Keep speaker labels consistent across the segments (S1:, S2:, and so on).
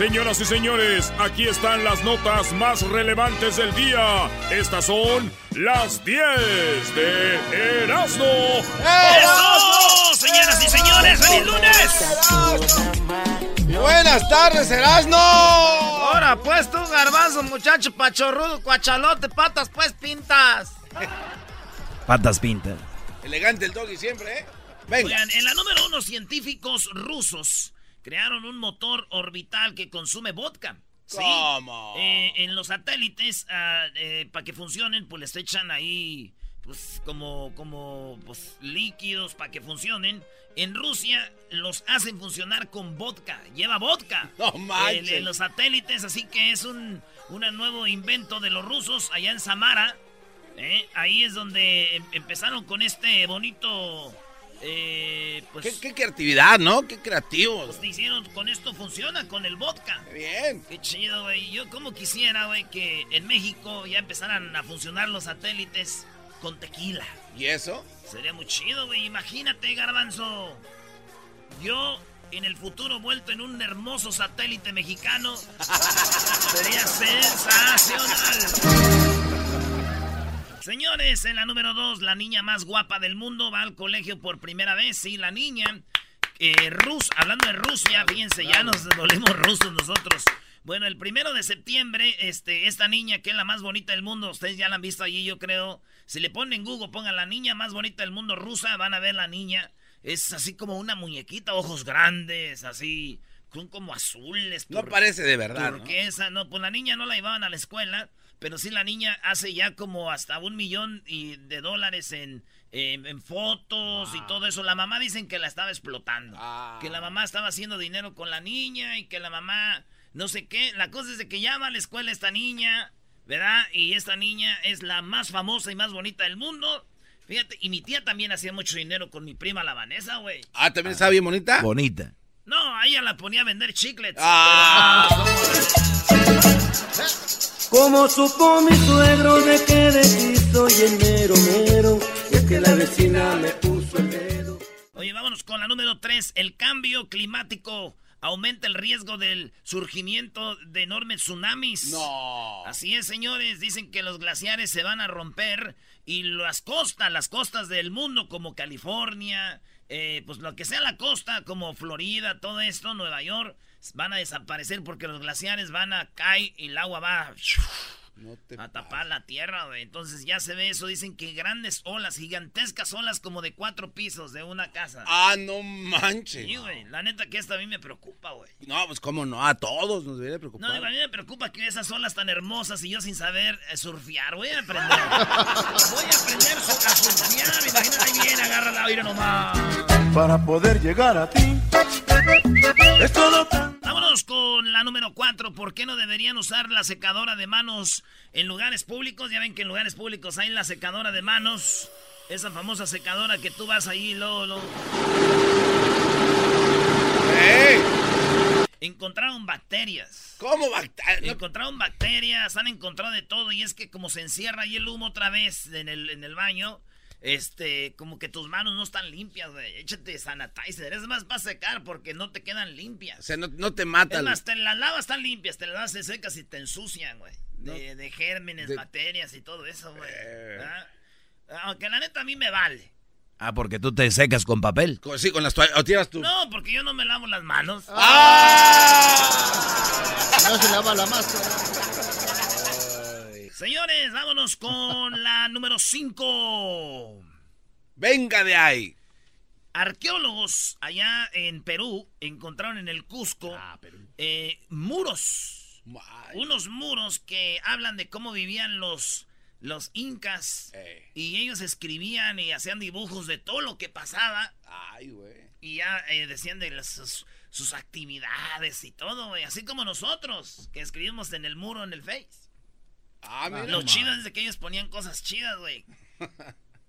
S1: Señoras y señores, aquí están las notas más relevantes del día. Estas son las 10 de Erasmo.
S2: ¡Eso! Señoras y señores, feliz
S3: lunes. Buenas tardes, Erasmo.
S4: Ahora pues tú, garbanzo, muchacho pachorrudo, cuachalote, patas pues pintas.
S5: Patas pintas.
S3: Elegante el doggy siempre, ¿eh?
S2: Venga. en la número uno, científicos rusos crearon un motor orbital que consume vodka.
S3: ¿Cómo?
S2: Eh, en los satélites, ah, eh, para que funcionen, pues les echan ahí, pues, como, como, pues, líquidos para que funcionen. En Rusia los hacen funcionar con vodka. Lleva vodka.
S3: No manches.
S2: En, los satélites, así que es un, un nuevo invento de los rusos allá en Samara. ¿eh? Ahí es donde em, empezaron con este bonito eh, pues,
S3: ¿Qué, creatividad, ¿no? Qué creativos.
S2: Pues hicieron, con esto funciona, con el vodka.
S3: Qué bien.
S2: Qué chido, güey. Yo como quisiera, güey, que en México ya empezaran a funcionar los satélites con tequila.
S3: ¿Y eso?
S2: Sería muy chido, güey. Imagínate, garbanzo. Yo en el futuro vuelto en un hermoso satélite mexicano. sería sensacional. Señores, en la número dos, la niña más guapa del mundo va al colegio por primera vez. Sí, la niña. Eh, Rus, hablando de Rusia, fíjense, ya nos volvimos rusos nosotros. Bueno, el primero de septiembre, este, esta niña que es la más bonita del mundo, ustedes ya la han visto allí, yo creo. Si le ponen en Google, pongan la niña más bonita del mundo rusa, van a ver la niña. Es así como una muñequita, ojos grandes, así, son como azules.
S3: No parece de verdad.
S2: Porque esa, no, pues la niña no la llevaban a la escuela pero sí, la niña hace ya como hasta un millón y de dólares en, en, fotos y todo eso. La mamá dicen que la estaba explotando. Que la mamá estaba haciendo dinero con la niña y que la mamá no sé qué. La cosa es de que llama a la escuela esta niña, ¿verdad? Y esta niña es la más famosa y más bonita del mundo. Fíjate, y mi tía también hacía mucho dinero con mi prima la Vanessa, güey.
S3: Ah, ¿también estaba bien bonita?
S5: Bonita.
S2: No, a ella la ponía a vender chiclets.
S3: Ah.
S6: Como supo mi suegro de que de ti soy enero mero, y que la vecina me puso el dedo.
S2: Oye, vámonos con la número 3. El cambio climático aumenta el riesgo del surgimiento de enormes tsunamis.
S3: No.
S2: Así es, señores. Dicen que los glaciares se van a romper y las costas, las costas del mundo como California, eh, pues lo que sea la costa como Florida, todo esto, Nueva York, van a desaparecer porque los glaciares van a caer y el agua va a tapar la tierra, güey. Entonces ya se ve eso. Dicen que grandes olas, gigantescas olas como de cuatro pisos de una casa.
S3: Ah, no manches.
S2: Sí, güey. La neta que esto a mí me preocupa, güey.
S3: No, pues cómo no. A todos nos debería preocupar.
S2: No, a mí me preocupa que esas olas tan hermosas y yo sin saber eh, surfear. Voy a aprender. Voy a aprender a surfear. Imagínate, ahí viene, agarra la aire nomás.
S6: Para poder llegar a ti. Es todo tan
S2: número 4. ¿Por qué no deberían usar la secadora de manos en lugares públicos? Ya ven que en lugares públicos hay la secadora de manos. Esa famosa secadora que tú vas ahí, Lolo. Encontraron bacterias.
S3: ¿Cómo bacterias?
S2: Encontraron bacterias, han encontrado de todo. Y es que como se encierra ahí el humo otra vez en el, en el baño, este, como que tus manos no están limpias, güey. Échate sanitizer. Es más, va a secar porque no te quedan limpias.
S3: O sea, no, te matan.
S2: Es más, te las lavas están limpias, te las lavas secas y te ensucian, güey. De, gérmenes, bacterias y todo eso, güey. Eh. ¿Ah? Aunque la neta a mí me vale.
S5: Ah, porque tú te secas con papel.
S3: Sí, con las toallas. ¿O tiras tú?
S2: No, porque yo no me lavo las manos.
S3: ¡Ah!
S4: No se lava la máscara.
S2: Señores, vámonos con la número 5.
S3: Venga de ahí.
S2: Arqueólogos allá en Perú encontraron en el Cusco ah, eh, muros. Unos muros que hablan de cómo vivían los, los incas. Eh. Y ellos escribían y hacían dibujos de todo lo que pasaba.
S3: Ay, güey.
S2: Y ya eh, decían de sus, sus, actividades y todo, güey. Así como nosotros, que escribimos en el muro en el Face.
S3: Ah,
S2: mira, Lo chido es de que ellos ponían cosas chidas, güey.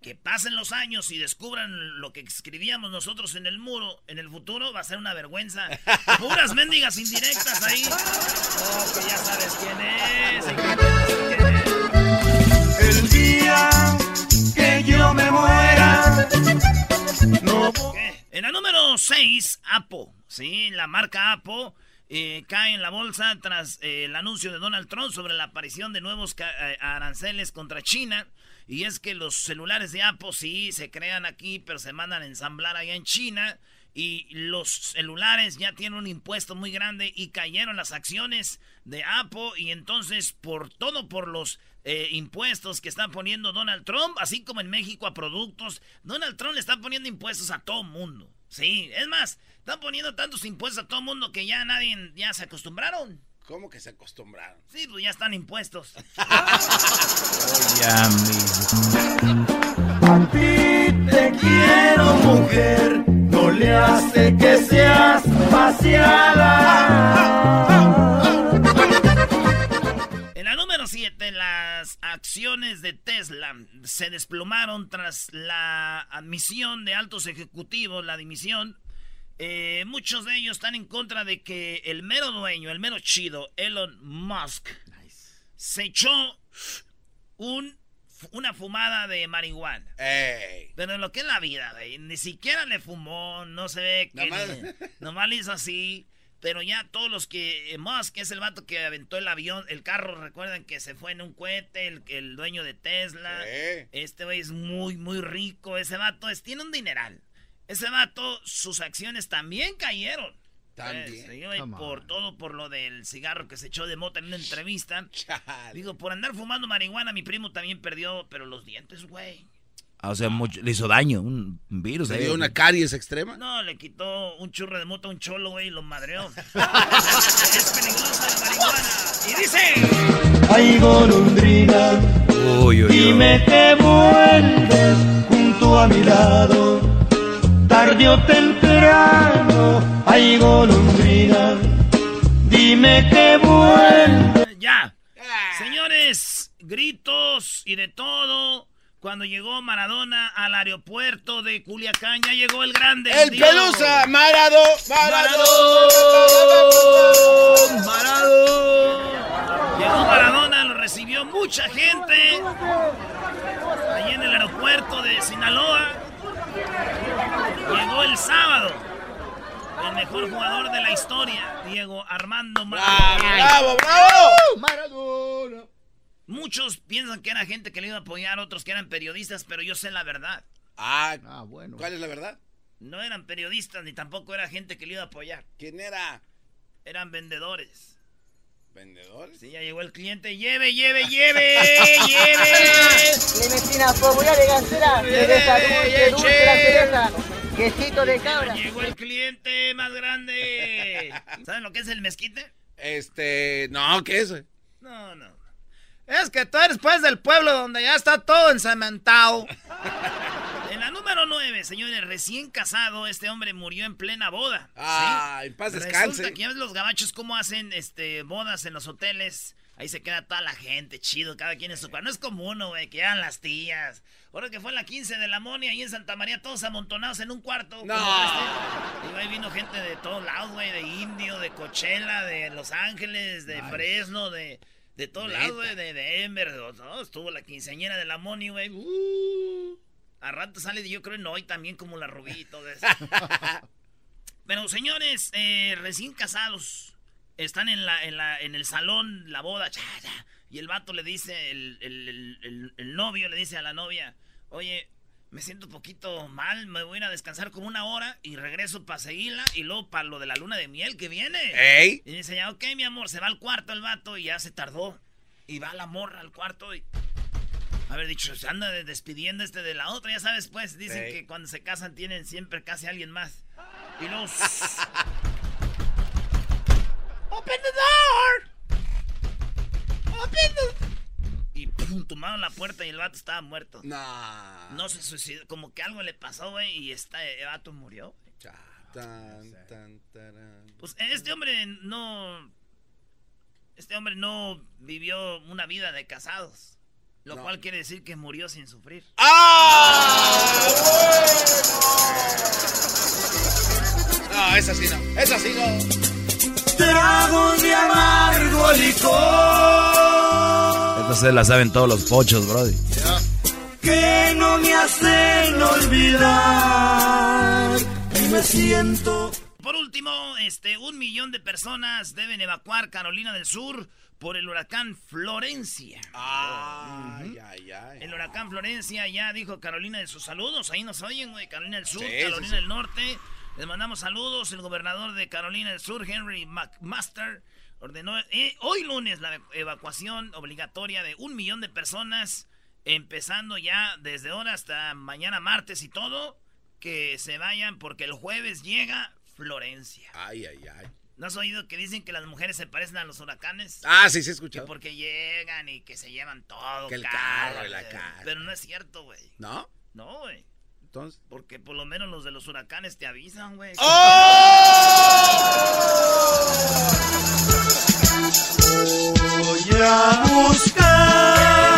S2: que pasen los años y descubran lo que escribíamos nosotros en el muro, en el futuro va a ser una vergüenza. Puras mendigas indirectas ahí. Oh, que ya sabes quién es.
S6: El día que yo me muera.
S2: En la número 6, Apo. Sí, la marca Apo eh, cae en la bolsa tras eh, el anuncio de Donald Trump sobre la aparición de nuevos eh, aranceles contra China. Y es que los celulares de Apple sí se crean aquí, pero se mandan a ensamblar allá en China. Y los celulares ya tienen un impuesto muy grande y cayeron las acciones de Apple. Y entonces, por todo por los impuestos que está poniendo Donald Trump, así como en México a productos, Donald Trump le está poniendo impuestos a todo mundo. Sí, es más, están poniendo tantos impuestos a todo mundo que ya nadie, ya se acostumbraron.
S3: ¿Cómo que se acostumbraron?
S2: Sí, pues ya están impuestos.
S6: A ti te quiero, mujer, no le hace que seas vaciada.
S2: En la número 7, las acciones de Tesla se desplomaron tras la admisión de altos ejecutivos, la dimisión eh, muchos de ellos están en contra de que el mero dueño, el mero chido, Elon Musk, se echó un, una fumada de marihuana. Pero en lo que es la vida, ni siquiera le fumó, no se ve que nomás, le hizo así. Pero ya todos los que. Eh, Musk es el vato que aventó el avión, el carro, recuerden que se fue en un cohete, el, dueño de Tesla. Este güey es muy, muy rico. Ese vato es, tiene un dineral. Ese vato, sus acciones también cayeron. También. por todo, por lo del cigarro que se echó de mota en una entrevista. Digo, por andar fumando marihuana, mi primo también perdió, pero los dientes, güey.
S5: Ah, o sea, le hizo daño, un virus.
S3: ¿Le dio una caries extrema?
S2: No, le quitó un churro de mota a un cholo, güey, y lo madreó. es peligrosa la marihuana. Y dice...
S6: Ay, golondrina, uy, uy, dime que vuelves junto a mi lado tarde o temprano hay golondrina. Dime que vuelve.
S2: Ya. Señores, gritos y de todo. Cuando llegó Maradona al aeropuerto de Culiacán, ya llegó el grande.
S3: El Pelusa, Marado, Marado,
S2: Marado. Llegó Maradona, lo recibió mucha gente. Ahí en el aeropuerto de Sinaloa. Llegó el sábado. El mejor jugador de la historia, Diego Armando
S3: Maradona. ¡Bravo, bravo! Maradona.
S2: Muchos piensan que era gente que le iba a apoyar, otros que eran periodistas, pero yo sé la verdad.
S3: Ah, ah bueno. ¿Cuál es la verdad?
S2: No eran periodistas ni tampoco era gente que le iba a apoyar.
S3: ¿Quién era?
S2: Eran vendedores.
S3: ¿Vendedores?
S2: Sí, ya llegó el cliente. Lleve, lleve, lleve, lleve.
S7: Clementina, pues voy a legancera. De de dulce la cereza. Quesito de cabra.
S2: Llegó el cliente más grande. ¿Saben lo que es el mezquite?
S3: Este, no, ¿qué es?
S2: No, no.
S4: Es que tú eres pues del pueblo donde ya está todo encementado.
S2: En la número 9, señores, recién casado, este hombre murió en plena boda.
S3: Ah, en paz descanse. Resulta
S2: que los gabachos cómo hacen este bodas en los hoteles. Ahí se queda toda la gente, chido, cada quien en su cuarto. No es como uno, güey, que eran las tías. Ahora que fue en la 15 de la Monia, ahí en Santa María, todos amontonados en un cuarto.
S3: No.
S2: Y ahí vino gente de todos lados, güey, de Indio, de Coachella, de Los Ángeles, de Fresno, de, de todos lados, güey, de Denver. De, estuvo la quinceañera de la Moni, güey. Uh, a rato sale, yo creo, no, y también como la rubí y todo eso. Pero, señores, eh, recién casados, están en, la, en, la, en el salón, la boda, y el vato le dice, el, el, el, novio le dice a la novia, oye, me siento un poquito mal, me voy a ir a descansar como una hora y regreso para seguirla y luego para lo de la luna de miel que viene.
S3: ¿Ey?
S2: Y dice, ya, ok, mi amor, se va al cuarto el vato y ya se tardó. Y va la morra al cuarto y... A ver, dicho, se anda despidiendo este de la otra, ya sabes, pues, dicen que cuando se casan tienen siempre casi alguien más. Y luego... ¡Open the door! ¡Open the tomaron la puerta y el vato estaba muerto.
S3: No.
S2: No se suicidó, como que algo le pasó, güey, y este el vato murió. pues este hombre no. Este hombre no vivió una vida de casados. Lo cual quiere decir que murió sin sufrir.
S3: ¡Ah! No, esa sí no. Esa sí no.
S6: Trago de amargo licor
S5: se la saben todos los pochos, brody.
S6: Que no me hacen olvidar y me siento
S2: último, este, un millón de personas deben evacuar Carolina del Sur por el huracán Florencia.
S3: Ay, ay, ay.
S2: El huracán Florencia ya dijo Carolina de sus saludos. Ahí nos oyen, güey. Carolina del Sur,
S3: Sí,
S2: Carolina
S3: sí, sí.
S2: del Norte. Les mandamos saludos. El gobernador de Carolina del Sur, Henry McMaster, ordenó eh, hoy lunes la evacuación obligatoria de un millón de personas, empezando ya desde ahora hasta mañana martes y todo, que se vayan porque el jueves llega Florencia.
S3: Ay, ay, ay.
S2: ¿No has oído que dicen que las mujeres se parecen a los huracanes?
S3: Ah, sí, sí, he
S2: Que
S3: escuchado.
S2: porque llegan y que se llevan todo.
S3: Que el carro y la
S2: güey.
S3: cara.
S2: Pero no es cierto, güey.
S3: ¿No?
S2: No, güey. Porque por lo menos los de los huracanes te avisan, güey.
S6: Voy a buscar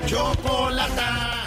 S8: la chocolate.